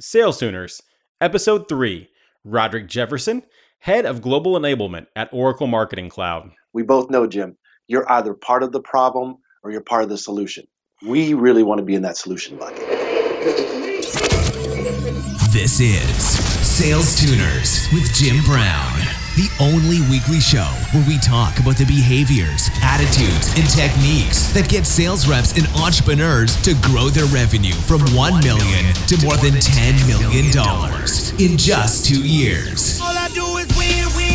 Sales Tuners, Episode 3 Roderick Jefferson, Head of Global Enablement at Oracle Marketing Cloud. We both know, Jim, you're either part of the problem or you're part of the solution. We really want to be in that solution bucket. This is Sales Tuners with Jim Brown the only weekly show where we talk about the behaviors, attitudes, and techniques that get sales reps and entrepreneurs to grow their revenue from $1 million to more than $10 million in just two years. All I do is win, win,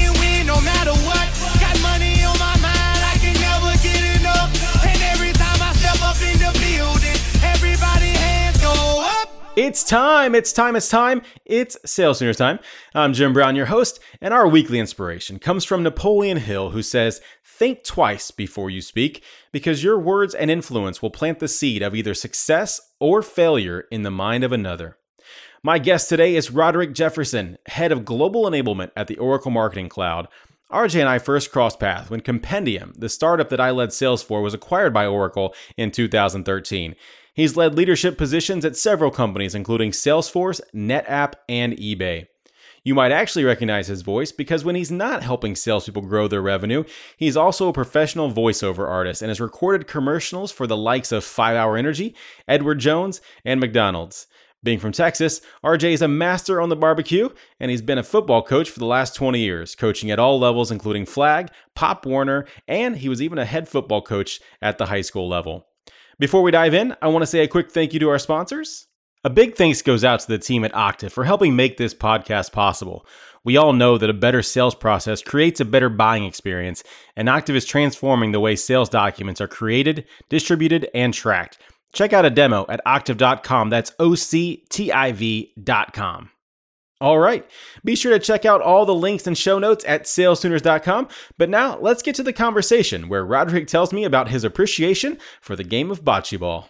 It's time, it's time, it's time. It's Sales Tuners time. I'm Jim Brown, your host, and our weekly inspiration comes from Napoleon Hill, who says, Think twice before you speak, because your words and influence will plant the seed of either success or failure in the mind of another. My guest today is Roderick Jefferson, head of global enablement at the Oracle Marketing Cloud. RJ and I first crossed paths when Compendium, the startup that I led sales for, was acquired by Oracle in 2013. He's led leadership positions at several companies, including Salesforce, NetApp, and eBay. You might actually recognize his voice because when he's not helping salespeople grow their revenue, he's also a professional voiceover artist and has recorded commercials for the likes of 5 Hour Energy, Edward Jones, and McDonald's. Being from Texas, RJ is a master on the barbecue, and he's been a football coach for the last 20 years, coaching at all levels, including flag, Pop Warner, and he was even a head football coach at the high school level. Before we dive in, I want to say a quick thank you to our sponsors. A big thanks goes out to the team at Octiv for helping make this podcast possible. We all know that a better sales process creates a better buying experience, and Octiv is transforming the way sales documents are created, distributed, and tracked. Check out a demo at octiv.com. That's O C T I V.com. All right. Be sure to check out all the links and show notes at salestuners.com. But now let's get to the conversation where Roderick tells me about his appreciation for the game of bocce ball.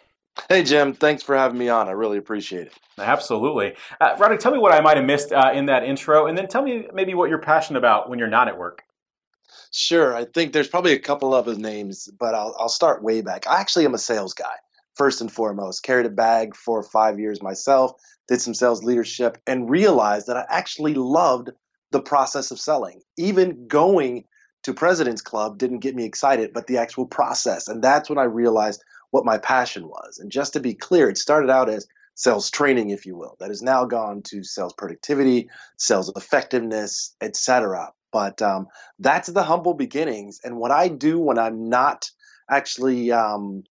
Hey, Jim. Thanks for having me on. I really appreciate it. Absolutely. Uh, Roderick, tell me what I might have missed uh, in that intro, and then tell me maybe what you're passionate about when you're not at work. Sure. I think there's probably a couple of his names, but I'll, I'll start way back. I actually am a sales guy, first and foremost. Carried a bag for five years myself did some sales leadership, and realized that I actually loved the process of selling. Even going to President's Club didn't get me excited, but the actual process. And that's when I realized what my passion was. And just to be clear, it started out as sales training, if you will, that has now gone to sales productivity, sales effectiveness, etc. But um, that's the humble beginnings. And what I do when I'm not actually um,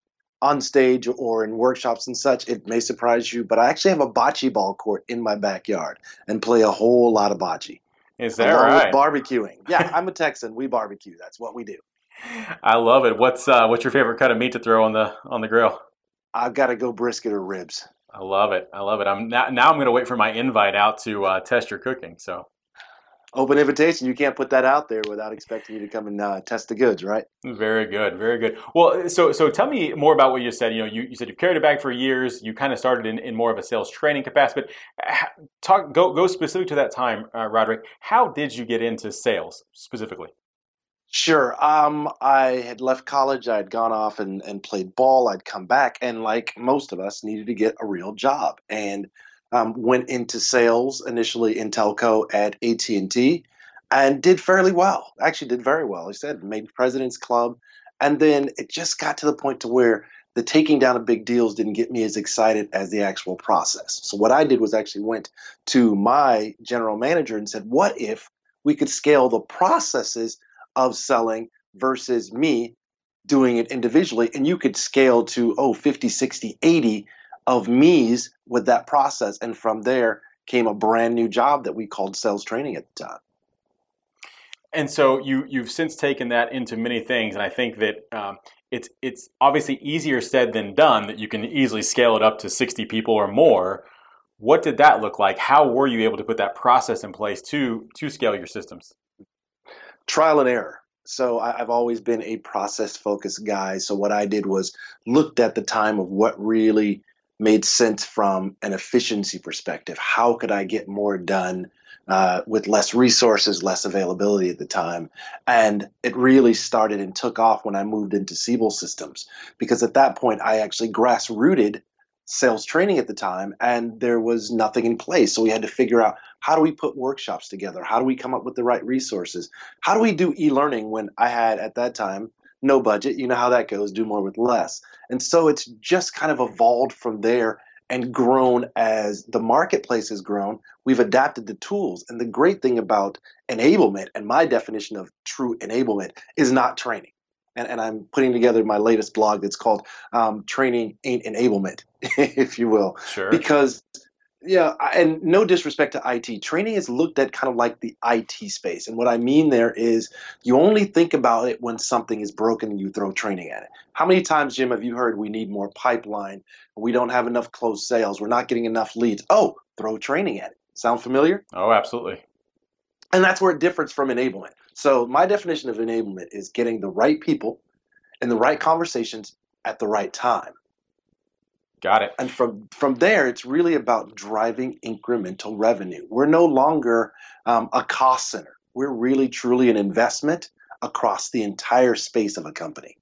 on stage or in workshops and such, it may surprise you, but I actually have a bocce ball court in my backyard and play a whole lot of bocce. Is that right? barbecuing. Yeah, I'm a Texan. We barbecue. That's what we do. I love it. What's uh, what's your favorite cut of meat to throw on the on the grill? I've got to go brisket or ribs. I love it. I love it. I'm now, now I'm going to wait for my invite out to uh, test your cooking. So open invitation. You can't put that out there without expecting you to come and uh, test the goods, right? Very good, very good. Well, so so tell me more about what you said. You know, you, you said you carried a bag for years. You kind of started in, in more of a sales training capacity. But talk go go specific to that time, uh, Roderick. How did you get into sales specifically? Sure. Um, I had left college. I had gone off and, and played ball. I'd come back, and like most of us, needed to get a real job. And um, went into sales initially in telco at AT&T and did fairly well. Actually, did very well. I said made President's Club, and then it just got to the point to where the taking down of big deals didn't get me as excited as the actual process. So what I did was actually went to my general manager and said, "What if we could scale the processes of selling versus me doing it individually and you could scale to oh 50 60 80 of me's with that process. And from there came a brand new job that we called sales training at the time. And so you you've since taken that into many things, and I think that um, it's it's obviously easier said than done that you can easily scale it up to 60 people or more. What did that look like? How were you able to put that process in place to to scale your systems? Trial and error so I, have always been a process focused guy. So what I did was looked at the time of what really made sense from an efficiency perspective. How could I get more done uh, with less resources, less availability at the time? And it really started and took off when I moved into Siebel Systems, because at that point I actually grassrooted sales training at the time and there was nothing in place. So we had to figure out how do we put workshops together? How do we come up with the right resources? How do we do e learning when I had at that time no budget? You know how that goes do more with less. And so it's just kind of evolved from there and grown as the marketplace has grown. We've adapted the tools. And the great thing about enablement and my definition of true enablement is not training and, and I'm putting together my latest blog that's called um, Training Ain't Enablement, if you will. Sure. Because, yeah, and no disrespect to IT, training is looked at kind of like the IT space. And what I mean there is you only think about it when something is broken and you throw training at it. How many times, Jim, have you heard we need more pipeline? We don't have enough closed sales. We're not getting enough leads. Oh, throw training at it. Sound familiar? Oh, absolutely. And that's where it differs from enablement. So my definition of enablement is getting the right people in the right conversations at the right time. Got it. And from from there, it's really about driving incremental revenue. We're no longer um, a cost center. We're really truly an investment across the entire space of a company.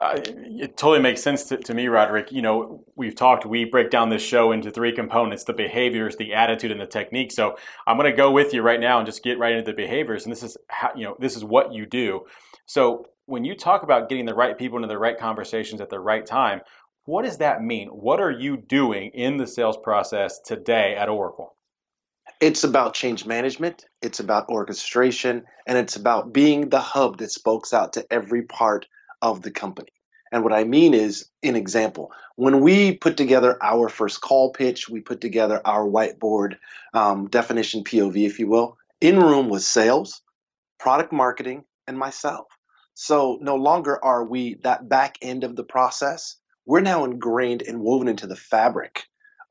Uh, it totally makes sense to, to, me, Roderick. You know, we've talked, we break down this show into three components the behaviors, the attitude, and the technique. So I'm going to go with you right now and just get right into the behaviors. And this is how, you know, this is what you do. So when you talk about getting the right people into the right conversations at the right time, what does that mean? What are you doing in the sales process today at Oracle? It's about change management, it's about orchestration, and it's about being the hub that spokes out to every part of the company. And what I mean is, an example, when we put together our first call pitch, we put together our whiteboard um, definition POV, if you will. In room was sales, product marketing, and myself. So no longer are we that back end of the process. We're now ingrained and woven into the fabric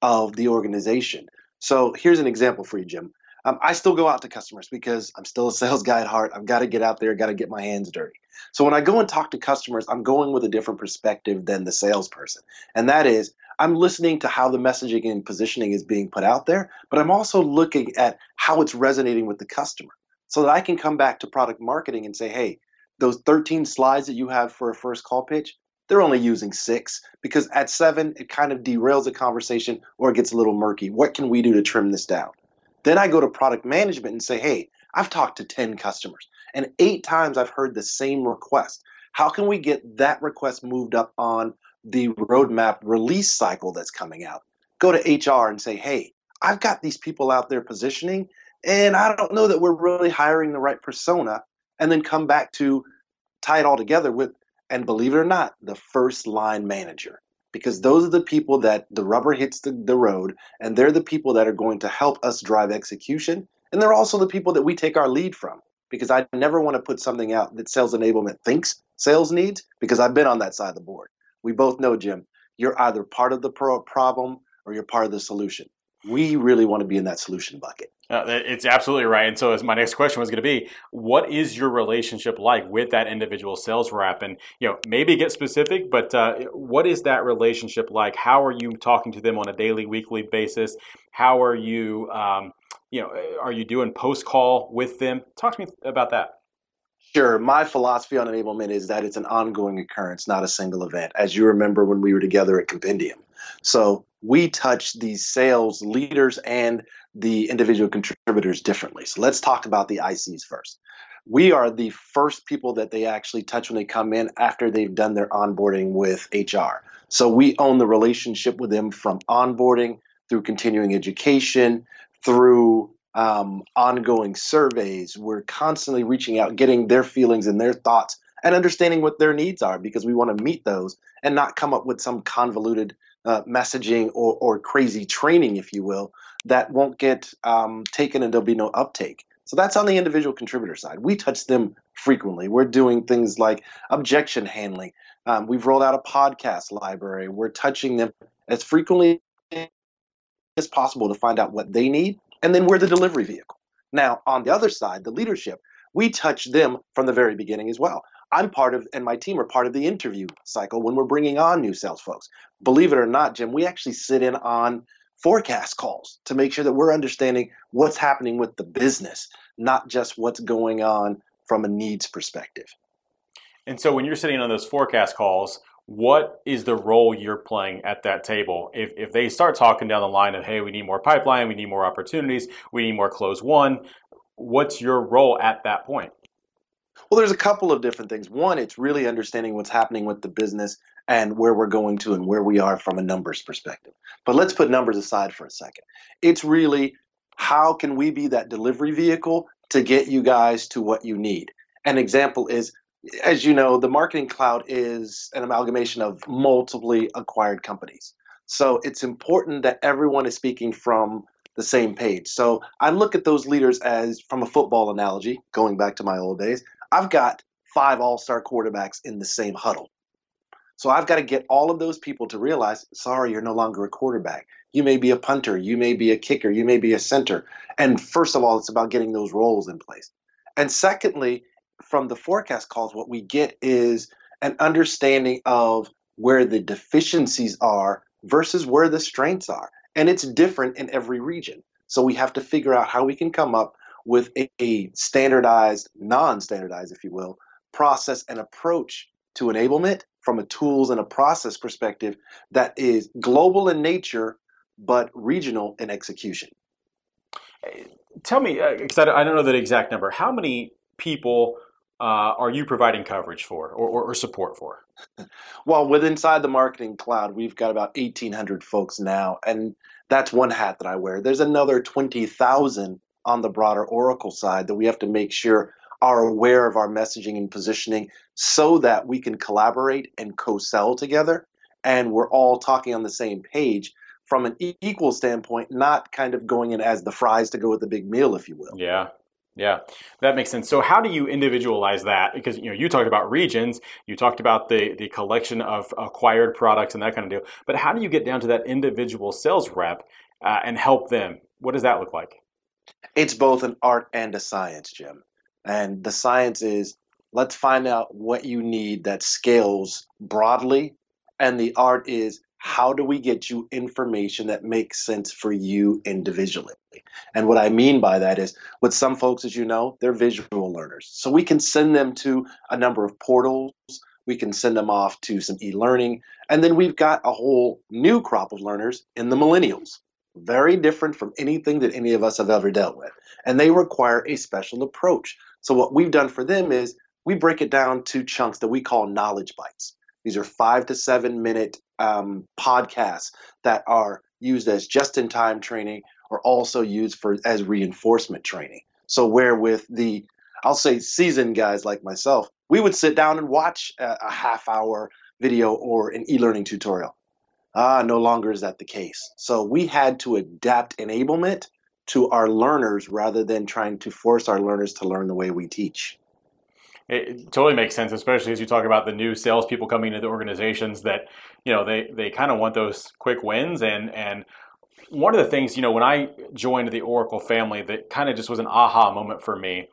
of the organization. So here's an example for you, Jim. Um, I still go out to customers because I'm still a sales guy at heart. I've got to get out there, got to get my hands dirty. So when I go and talk to customers, I'm going with a different perspective than the salesperson. And that is, I'm listening to how the messaging and positioning is being put out there, but I'm also looking at how it's resonating with the customer so that I can come back to product marketing and say, hey, those 13 slides that you have for a first call pitch, they're only using six because at seven, it kind of derails the conversation or it gets a little murky. What can we do to trim this down? Then I go to product management and say, hey, I've talked to 10 customers and eight times I've heard the same request. How can we get that request moved up on the roadmap release cycle that's coming out? Go to HR and say, hey, I've got these people out there positioning, and I don't know that we're really hiring the right persona. And then come back to tie it all together with, and believe it or not, the first line manager. Because those are the people that the rubber hits the, the road, and they're the people that are going to help us drive execution. And they're also the people that we take our lead from because I never want to put something out that sales enablement thinks sales needs because I've been on that side of the board. We both know, Jim, you're either part of the pro- problem or you're part of the solution. We really want to be in that solution bucket. Uh, it's absolutely right. And so, as my next question was going to be, what is your relationship like with that individual sales rep? And you know, maybe get specific, but uh, what is that relationship like? How are you talking to them on a daily, weekly basis? How are you um, you know, are you doing post call with them? Talk to me about that. Sure. My philosophy on enablement is that it's an ongoing occurrence, not a single event. As you remember when we were together at Compendium. So we touch these sales leaders and the individual contributors differently. So let's talk about the ICs first. We are the first people that they actually touch when they come in after they've done their onboarding with HR. So we own the relationship with them from onboarding through continuing education, through um, ongoing surveys. We're constantly reaching out, getting their feelings and their thoughts, and understanding what their needs are because we want to meet those and not come up with some convoluted uh, messaging or, or crazy training, if you will, that won't get um, taken and there'll be no uptake. So that's on the individual contributor side. We touch them frequently. We're doing things like objection handling. Um, we've rolled out a podcast library. We're touching them as frequently as possible to find out what they need, and then we're the delivery vehicle. Now, on the other side, the leadership, we touch them from the very beginning as well. I'm part of, and my team are part of the interview cycle when we're bringing on new sales folks. Believe it or not, Jim, we actually sit in on forecast calls to make sure that we're understanding what's happening with the business, not just what's going on from a needs perspective. And so when you're sitting on those forecast calls, what is the role you're playing at that table? If, if they start talking down the line of, hey, we need more pipeline, we need more opportunities, we need more closed won, what's your role at that point? Well, there's a couple of different things. One, it's really understanding what's happening with the business and where we're going to and where we are from a numbers perspective. But let's put numbers aside for a second. It's really how can we be that delivery vehicle to get you guys to what you need? An example is as you know, the marketing cloud is an amalgamation of multiply acquired companies. So it's important that everyone is speaking from the same page. So I look at those leaders as, from a football analogy, going back to my old days, I've got five all star quarterbacks in the same huddle. So I've got to get all of those people to realize sorry, you're no longer a quarterback. You may be a punter, you may be a kicker, you may be a center. And first of all, it's about getting those roles in place. And secondly, from the forecast calls, what we get is an understanding of where the deficiencies are versus where the strengths are. And it's different in every region. So we have to figure out how we can come up with a, a standardized, non standardized, if you will, process and approach to enablement from a tools and a process perspective that is global in nature but regional in execution. Tell me, because uh, I don't know the exact number, how many people uh, are you providing coverage for or, or, or support for? well, with inside the marketing cloud, we've got about 1,800 folks now, and that's one hat that I wear. There's another 20,000 on the broader Oracle side that we have to make sure are aware of our messaging and positioning so that we can collaborate and co-sell together and we're all talking on the same page from an equal standpoint, not kind of going in as the fries to go with the big meal, if you will. Yeah, yeah, that makes sense. So how do you individualize that? Because you know you talked about regions, you talked about the the collection of acquired products and that kind of deal. But how do you get down to that individual sales rep uh, and help them? What does that look like? It's both an art and a science, Jim. And the science is let's find out what you need that scales broadly, and the art is how do we get you information that makes sense for you individually? And what I mean by that is, with some folks, as you know, they're visual learners. So we can send them to a number of portals, we can send them off to some e learning, and then we've got a whole new crop of learners in the millennials. Very different from anything that any of us have ever dealt with. And they require a special approach. So, what we've done for them is we break it down to chunks that we call knowledge bites. These are five to seven minute um, podcasts that are used as just in time training or also used for as reinforcement training. So where with the I'll say seasoned guys like myself, we would sit down and watch a, a half hour video or an e-learning tutorial. Ah, no longer is that the case. So we had to adapt enablement to our learners rather than trying to force our learners to learn the way we teach. It totally makes sense, especially as you talk about the new salespeople coming into the organizations that, you know, they, they kind of want those quick wins. And, and one of the things, you know, when I joined the Oracle family that kind of just was an aha moment for me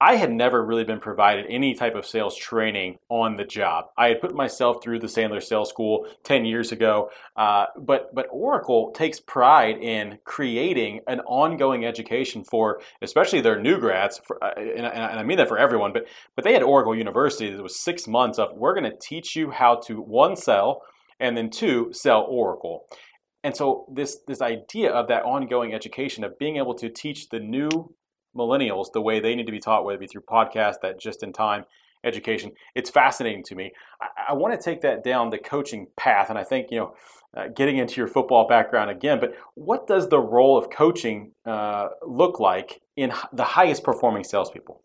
I had never really been provided any type of sales training on the job. I had put myself through the Sandler Sales School 10 years ago, uh, but but Oracle takes pride in creating an ongoing education for especially their new grads, for, uh, and, and, I mean that for everyone. But but they had Oracle University. It was six months of we're going to teach you how to one sell and then two sell Oracle. And so this this idea of that ongoing education of being able to teach the new millennials the way they need to be taught, whether it be through podcasts, that just in time education. It's fascinating to me. I, I want to take that down the coaching path, and I think you know, uh, getting into your football background again. But what does the role of coaching uh, look like in the highest performing salespeople?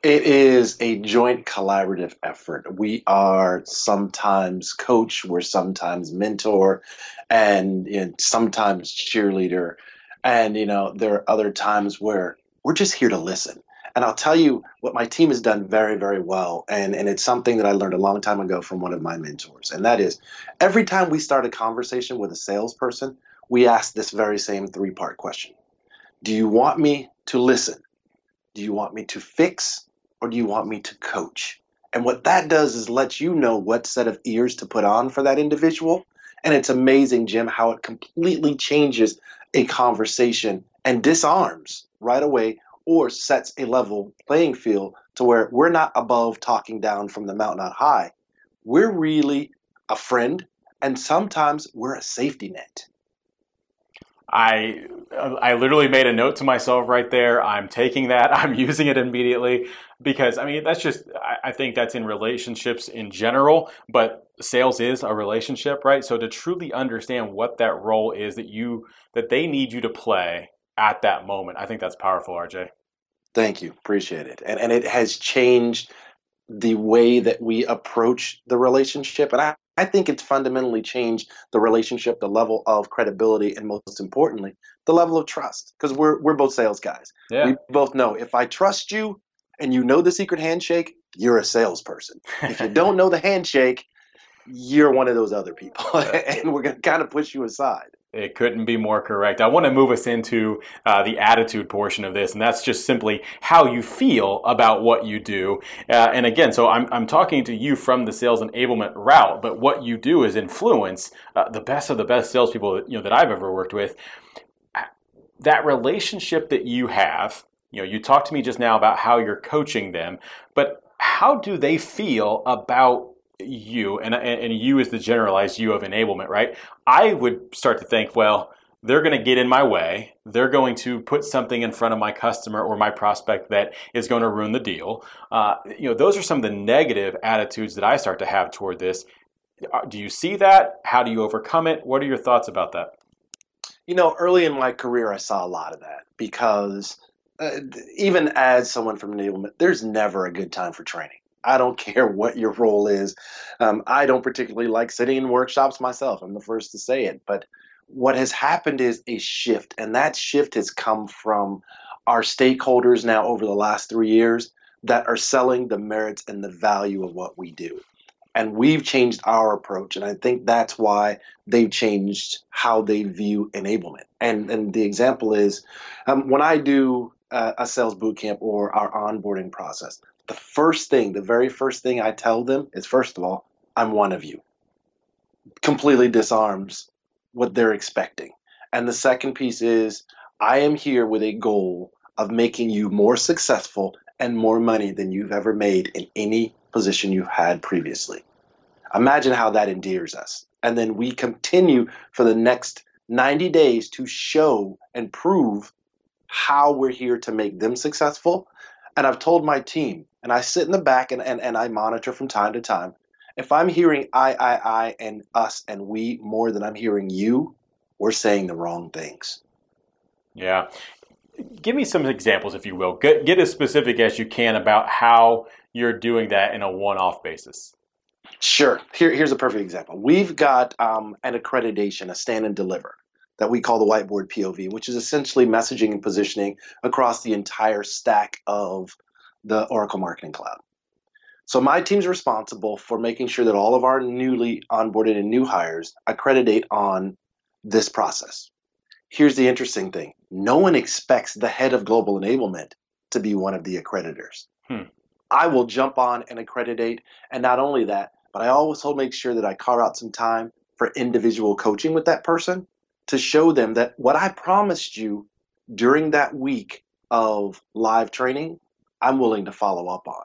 It is a joint collaborative effort. We are sometimes coach, we're sometimes mentor, and know, sometimes cheerleader and, you know, there are other times where we're just here to listen. And I'll tell you what my team has done very, very well. And, and it's something that I learned a long time ago from one of my mentors. And that is every time we start a conversation with a salesperson, we ask this very same three part question Do you want me to listen? Do you want me to fix? Or do you want me to coach? And what that does is let you know what set of ears to put on for that individual. And it's amazing, Jim, how it completely changes a conversation and disarms right away or sets a level playing field to where we're not above talking down from the mountain on high. we're really a friend, and sometimes we're a safety net. I I literally made a note to myself right there. I'm taking that. I'm using it immediately because I mean that's just I, think that's in relationships in general, but sales is a relationship, right? So to truly understand what that role is that you that they need you to play at that moment, I think that's powerful, RJ. Thank you. Appreciate it. And and it has changed the way that we approach the relationship. And I, I think it's fundamentally changed the relationship, the level of credibility, and most importantly, the level of trust. Because we're we're both sales guys. Yeah. We both know if I trust you and you know the secret handshake, you're a salesperson. if you don't know the handshake, you're one of those other people. and we're gonna kind of push you aside. It couldn't be more correct. I want to move us into uh, the attitude portion of this, and that's just simply how you feel about what you do. Uh, and again, so I'm, I'm talking to you from the sales enablement route, but what you do is influence uh, the best of the best salespeople that, you know, that I've ever worked with. That relationship that you have, you know, you talked to me just now about how you're coaching them, but how do they feel about you and, and you is the generalized you of enablement, right? I would start to think, well, they're going to get in my way. They're going to put something in front of my customer or my prospect that is going to ruin the deal. Uh, you know, those are some of the negative attitudes that I start to have toward this. Uh, do you see that? How do you overcome it? What are your thoughts about that? You know, early in my career, I saw a lot of that because uh, even as someone from enablement, there's never a good time for training. I don't care what your role is. Um, I don't particularly like sitting in workshops myself. I'm the first to say it. But what has happened is a shift, and that shift has come from our stakeholders now over the last three years that are selling the merits and the value of what we do. And we've changed our approach, and I think that's why they've changed how they view enablement. And and the example is um, when I do uh, a sales boot camp or our onboarding process the first thing, the very first thing I tell them is first of all, I'm one of you. Completely disarms what they're expecting. And the second piece is I am here with a goal of making you more successful and more money than you've ever made in any position you've had previously. Imagine how that endears us. And then we continue for the next 90 days to show and prove how we're here to make them successful. And I've told my team and I sit in the back and, and, and I monitor from time to time. If I'm hearing I, I, I, and us and we more than I'm hearing you, we're saying the wrong things. Yeah. Give me some examples, if you will. Get, get as specific as you can about how you're doing that in a one off basis. Sure. Here, here's a perfect example. We've got um, an accreditation, a stand and deliver, that we call the whiteboard POV, which is essentially messaging and positioning across the entire stack of the Oracle Marketing Cloud. So my team's responsible for making sure that all of our newly onboarded and new hires accreditate on this process. Here's the interesting thing. No one expects the head of global enablement to be one of the accreditors. Hmm. I will jump on and accreditate. And not only that, but I always will make sure that I carve out some time for individual coaching with that person to show them that what I promised you during that week of live training I'm willing to follow up on.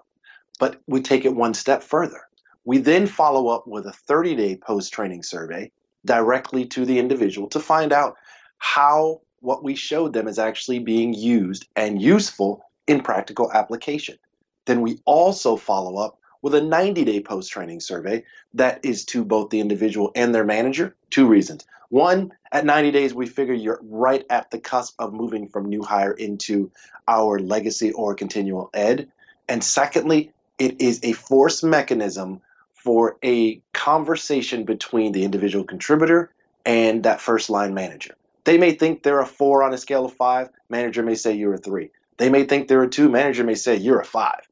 But we take it one step further. We then follow up with a 30 day post training survey directly to the individual to find out how what we showed them is actually being used and useful in practical application. Then we also follow up with a 90 day post training survey that is to both the individual and their manager. Two reasons. One, at 90 days, we figure you're right at the cusp of moving from new hire into our legacy or continual ed. And secondly, it is a force mechanism for a conversation between the individual contributor and that first line manager. They may think they're a four on a scale of five, manager may say you're a three. They may think they're a two, manager may say you're a five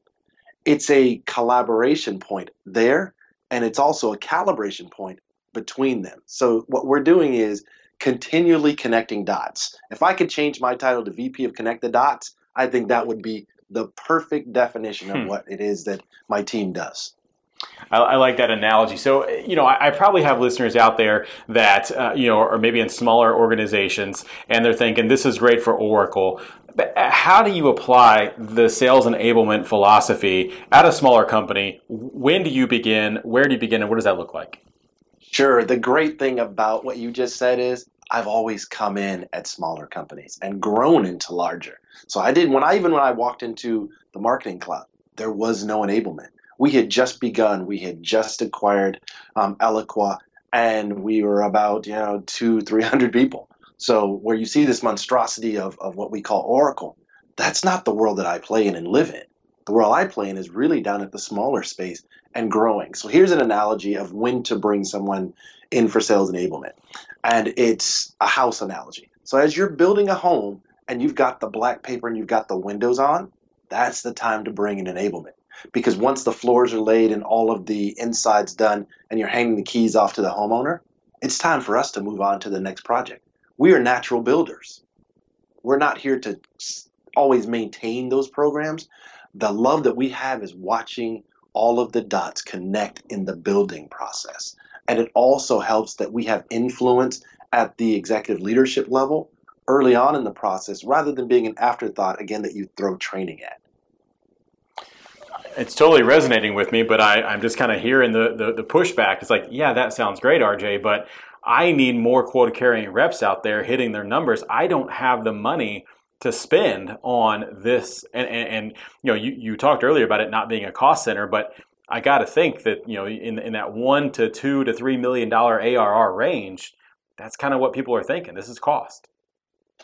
it's a collaboration point there, and it's also a calibration point between them. So what we're doing is continually connecting dots. If I could change my title to VP of Connect the Dots, I think that would be the perfect definition of hmm. what it is that my team does. I, I, like that analogy. So, you know, I, I probably have listeners out there that, uh, you know, or maybe in smaller organizations, and they're thinking this is great for Oracle. Uh, how do you apply the sales enablement philosophy at a smaller company? When do you begin? Where do you begin? And what does that look like? Sure. The great thing about what you just said is I've always come in at smaller companies and grown into larger. So I did when I even when I walked into the marketing cloud, there was no enablement we had just begun. We had just acquired um, Eloqua, and we were about you know two, three hundred people. So where you see this monstrosity of, of what we call Oracle, that's not the world that I play in and live in. The world I play in is really down at the smaller space and growing. So here's an analogy of when to bring someone in for sales enablement. And it's a house analogy. So as you're building a home and you've got the black paper and you've got the windows on, that's the time to bring in enablement because once the floors are laid and all of the insides done and you're hanging the keys off to the homeowner, it's time for us to move on to the next project. We are natural builders. We're not here to always maintain those programs. The love that we have is watching all of the dots connect in the building process. And it also helps that we have influence at the executive leadership level early on in the process rather than being an afterthought, again, that you throw training at it's totally resonating with me, but I, I'm just kind of hearing the, the, the pushback. It's like, yeah, that sounds great, RJ, but I need more quota carrying reps out there hitting their numbers. I don't have the money to spend on this. And, and, and you know, you, you talked earlier about it not being a cost center, but I got to think that, you know, in, in that one to two to three million dollar ARR range, that's kind of what people are thinking. This is cost.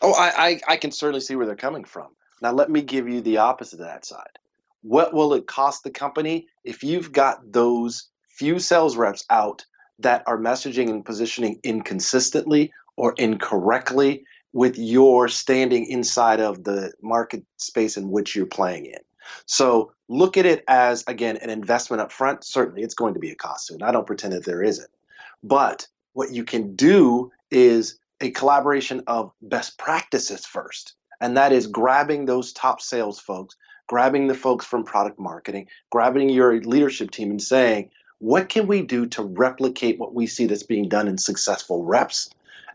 Oh, I, I, I can certainly see where they're coming from. Now, let me give you the opposite of that side what will it cost the company if you've got those few sales reps out that are messaging and positioning inconsistently or incorrectly with your standing inside of the market space in which you're playing in. So look at it as again an investment up front. Certainly it's going to be a cost soon. I don't pretend that there isn't. But what you can do is a collaboration of best practices first. And that is mm-hmm. grabbing those top sales folks grabbing the folks from product marketing, grabbing your leadership team and saying, what can we do to replicate what we see that's being done in successful reps?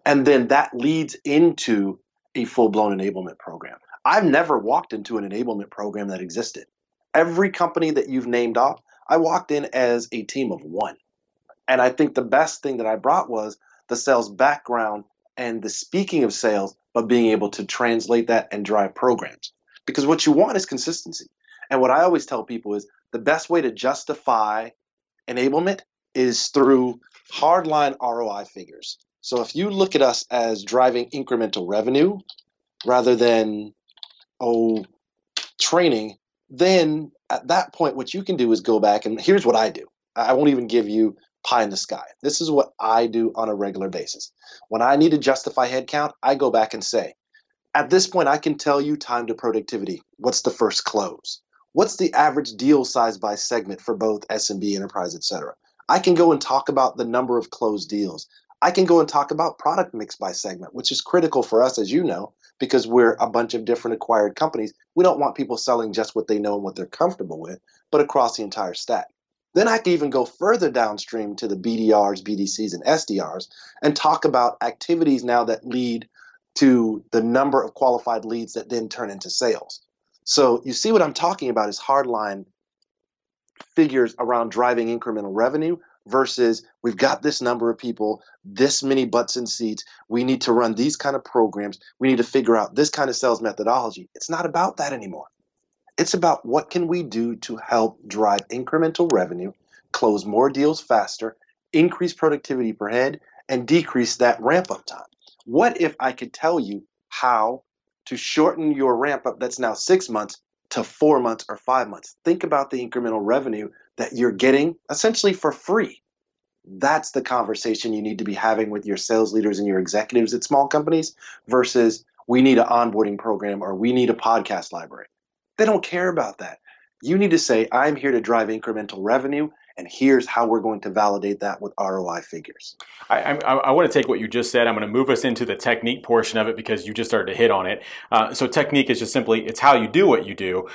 And then that leads into a full blown enablement program. I've never walked into an enablement program that existed. Every company that you've named off, I walked in as a team of one. And I think the best thing that I brought was the sales background and the speaking of sales, but being able to translate that and drive programs because what you want is consistency. And what I always tell people is the best way to justify enablement is through hardline ROI figures. So if you look at us as driving incremental revenue rather than oh training, then at that point what you can do is go back and here's what I do. I won't even give you pie in the sky. This is what I do on a regular basis. When I need to justify headcount, I go back and say, at this point, I can tell you time to productivity. What's the first close? What's the average deal size by segment for both SMB, enterprise, etc.? I can go and talk about the number of closed deals. I can go and talk about product mix by segment, which is critical for us, as you know, because we're a bunch of different acquired companies. We don't want people selling just what they know and what they're comfortable with, but across the entire stack. Then I can even go further downstream to the BDRs, BDCs, and SDRs and talk about activities now that lead to the number of qualified leads that then turn into sales. So you see what I'm talking about is hardline figures around driving incremental revenue versus we've got this number of people, this many butts and seats. We need to run these kind of programs. We need to figure out this kind of sales methodology. It's not about that anymore. It's about what can we do to help drive incremental revenue, close more deals faster, increase productivity per head, and decrease that ramp up time. What if I could tell you how to shorten your ramp up that's now six months to four months or five months? Think about the incremental revenue that you're getting essentially for free. That's the conversation you need to be having with your sales leaders and your executives at small companies versus we need an onboarding program or we need a podcast library. They don't care about that. You need to say, I'm here to drive incremental revenue and here's how we're going to validate that with ROI figures. I, I, I, want to take what you just said. I'm going to move us into the technique portion of it because you just started to hit on it. Uh, so technique is just simply it's how you do what you do.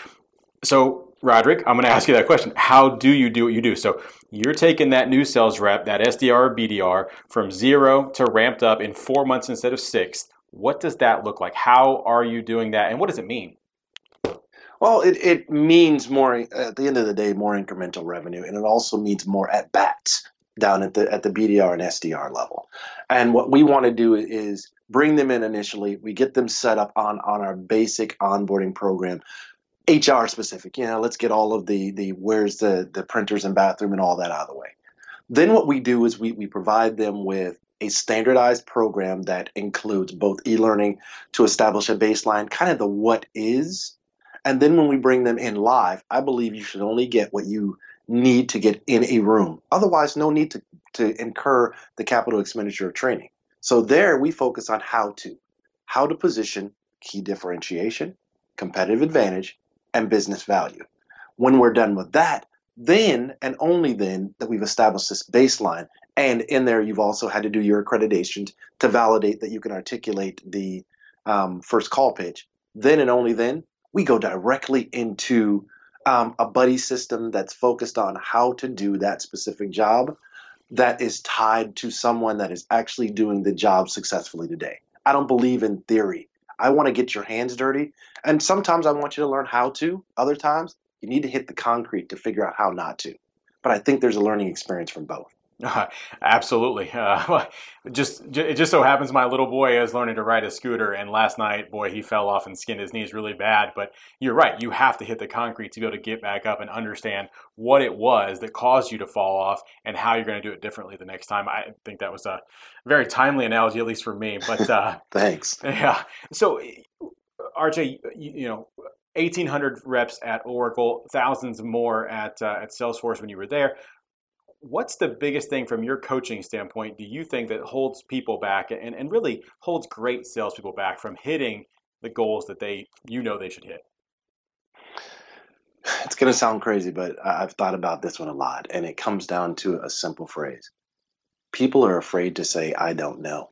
So Roderick, I'm going to ask you that question. How do you do what you do? So you're taking that new sales rep, that SDR or BDR, from zero to ramped up in four months instead of six. What does that look like? How are you doing that? And what does it mean? Well, it, it means more at the end of the day, more incremental revenue, and it also means more at bats down at the at the BDR and SDR level. And what we want to do is bring them in initially. We get them set up on on our basic onboarding program, HR specific. You know, let's get all of the the where's the the printers and bathroom and all that out of the way. Then what we do is we we provide them with a standardized program that includes both e-learning to establish a baseline, kind of the what is and then when we bring them in live, I believe you should only get what you need to get in a room. Otherwise, no need to, to incur the capital expenditure of training. So there we focus on how to, how to position key differentiation, competitive advantage, and business value. When we're done with that, then and only then that we've established this baseline. And in there, you've also had to do your accreditation to validate that you can articulate the um, first call pitch. Then and only then we go directly into um, a buddy system that's focused on how to do that specific job that is tied to someone that is actually doing the job successfully today. I don't believe in theory. I want to get your hands dirty. And sometimes I want you to learn how to. Other times, you need to hit the concrete to figure out how not to. But I think there's a learning experience from both. Uh, absolutely. Uh, just it just so happens my little boy is learning to ride a scooter, and last night, boy, he fell off and skinned his knees really bad. But you're right; you have to hit the concrete to be able to get back up and understand what it was that caused you to fall off and how you're going to do it differently the next time. I think that was a very timely analogy, at least for me. But uh, thanks. Yeah. So, RJ, you, you know. 1,800 reps at Oracle, thousands more at uh, at Salesforce when you were there what's the biggest thing from your coaching standpoint do you think that holds people back and, and really holds great salespeople back from hitting the goals that they you know they should hit? It's going to sound crazy, but I've thought about this one a lot, and it comes down to a simple phrase. People are afraid to say, I don't know.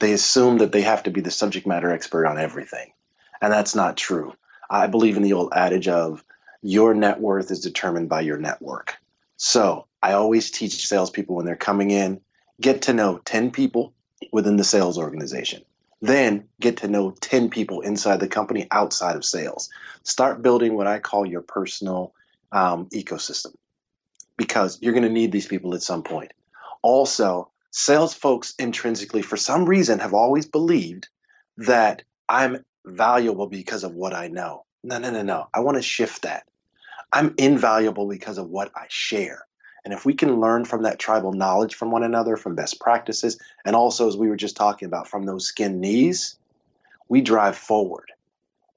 They assume that they have to be the subject matter expert on everything, and that's not true. I believe in the old adage of your net worth is determined by your network. So I always teach salespeople when they're coming in, get to know 10 people within the sales organization. Then get to know 10 people inside the company outside of sales. Start building what I call your personal um, ecosystem because you're going to need these people at some point. Also, sales folks intrinsically, for some reason, have always believed that I'm valuable because of what I know. No, no, no, no. I want to shift that. I'm invaluable because of what I share. And if we can learn from that tribal knowledge from one another, from best practices, and also, as we were just talking about, from those skin knees, we drive forward.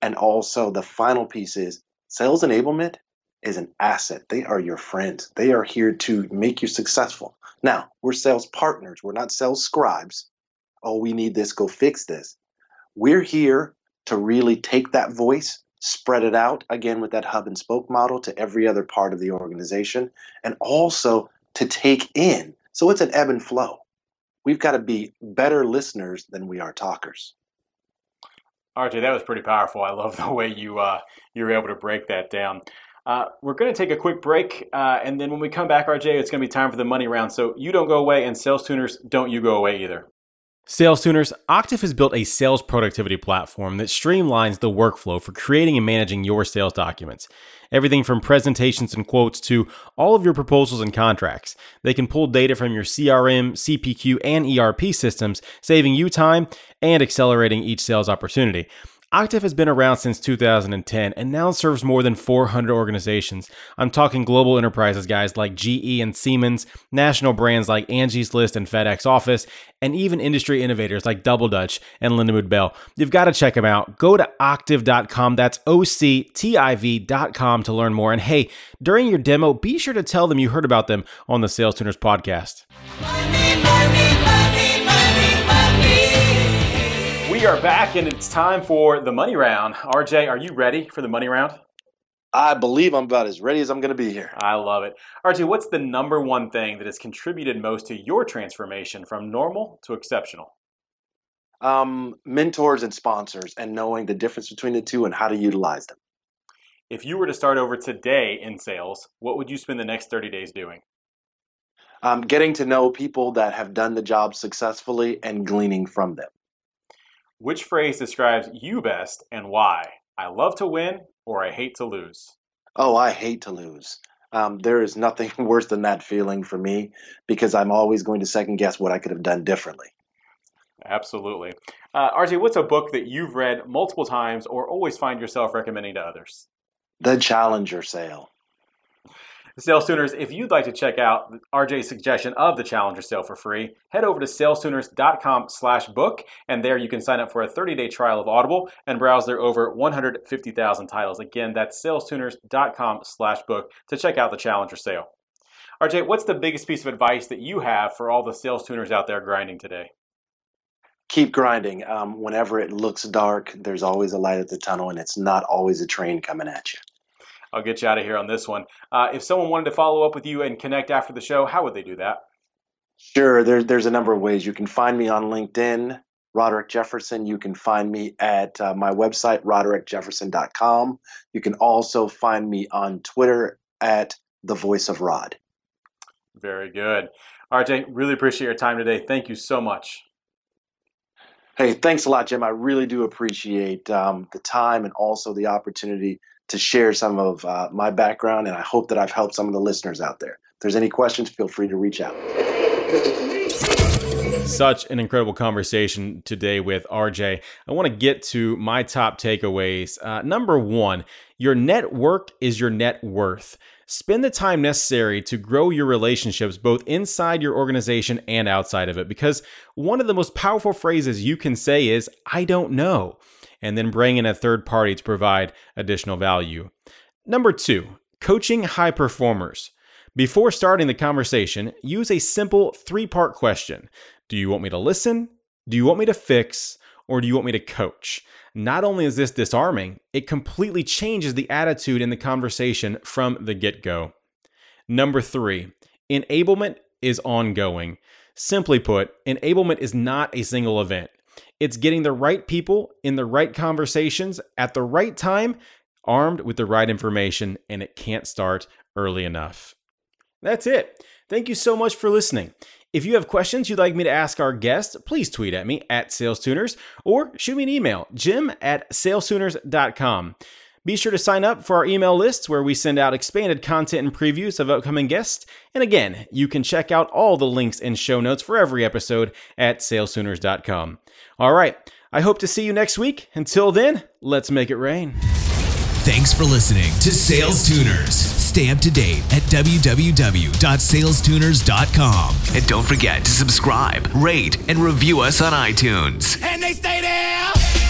And also, the final piece is sales enablement is an asset. They are your friends, they are here to make you successful. Now, we're sales partners, we're not sales scribes. Oh, we need this, go fix this. We're here to really take that voice spread it out again with that hub and spoke model to every other part of the organization, and also to take in. So it's an ebb and flow. We've got to be better listeners than we are talkers. RJ, that was pretty powerful. I love the way you uh, you were able to break that down. Uh, we're going to take a quick break, uh, and then when we come back, RJ, it's going to be time for the money round. So you don't go away, and sales tuners, don't you go away either. Sales Tuners, Octiv has built a sales productivity platform that streamlines the workflow for creating and managing your sales documents. Everything from presentations and quotes to all of your proposals and contracts. They can pull data from your CRM, CPQ, and ERP systems, saving you time and accelerating each sales opportunity. Octiv has been around since 2010 and now serves more than 400 organizations. I'm talking global enterprises, guys like GE and Siemens, national brands like Angie's List and FedEx Office, and even industry innovators like DoubleDutch and Lindenwood Bell. You've got to check them out. Go to octiv.com. That's O C T I V.com to learn more. And hey, during your demo, be sure to tell them you heard about them on the Sales Tuners podcast. Money, money, we are back and it's time for the money round. RJ, are you ready for the money round? I believe I'm about as ready as I'm going to be here. I love it. RJ, what's the number one thing that has contributed most to your transformation from normal to exceptional? Um, mentors and sponsors and knowing the difference between the two and how to utilize them. If you were to start over today in sales, what would you spend the next 30 days doing? Um, getting to know people that have done the job successfully and gleaning from them. Which phrase describes you best and why? I love to win or I hate to lose. Oh, I hate to lose. Um, there is nothing worse than that feeling for me because I'm always going to second guess what I could have done differently. Absolutely. Uh, RJ, what's a book that you've read multiple times or always find yourself recommending to others? The Challenger Sale. Sales Tuners, if you'd like to check out RJ's suggestion of the Challenger sale for free, head over to salestuners.com slash book, and there you can sign up for a 30-day trial of Audible and browse their over 150,000 titles. Again, that's salestuners.com slash book to check out the Challenger sale. RJ, what's the biggest piece of advice that you have for all the sales tuners out there grinding today? Keep grinding. Um, whenever it looks dark, there's always a light at the tunnel, and it's not always a train coming at you. I'll get you out of here on this one. Uh, if someone wanted to follow up with you and connect after the show, how would they do that? Sure. There, there's a number of ways. You can find me on LinkedIn, Roderick Jefferson. You can find me at uh, my website, roderickjefferson.com. You can also find me on Twitter at the Voice of Rod. Very good. RJ, really appreciate your time today. Thank you so much. Hey, thanks a lot, Jim. I really do appreciate um, the time and also the opportunity to share some of uh, my background, and I hope that I've helped some of the listeners out there. If there's any questions, feel free to reach out. Such an incredible conversation today with RJ. I want to get to my top takeaways. Uh, number one, your network is your net worth. Spend the time necessary to grow your relationships both inside your organization and outside of it because one of the most powerful phrases you can say is, I don't know and then bring in a third party to provide additional value. Number two, coaching high performers. Before starting the conversation, use a simple three part question Do you want me to listen? Do you want me to fix? Or do you want me to coach? Not only is this disarming, it completely changes the attitude in the conversation from the get go. Number three, enablement is ongoing. Simply put, enablement is not a single event. It's getting the right people in the right conversations at the right time, armed with the right information, and it can't start early enough. That's it. Thank you so much for listening. If you have questions you'd like me to ask our guest, please tweet at me at SalesTuners or shoot me an email, jim at salestuners.com. Be sure to sign up for our email lists where we send out expanded content and previews of upcoming guests. And again, you can check out all the links and show notes for every episode at salestuners.com. All right, I hope to see you next week. Until then, let's make it rain. Thanks for listening to Sales Tuners. Stay up to date at www.salestuners.com. And don't forget to subscribe, rate, and review us on iTunes. And they stay there.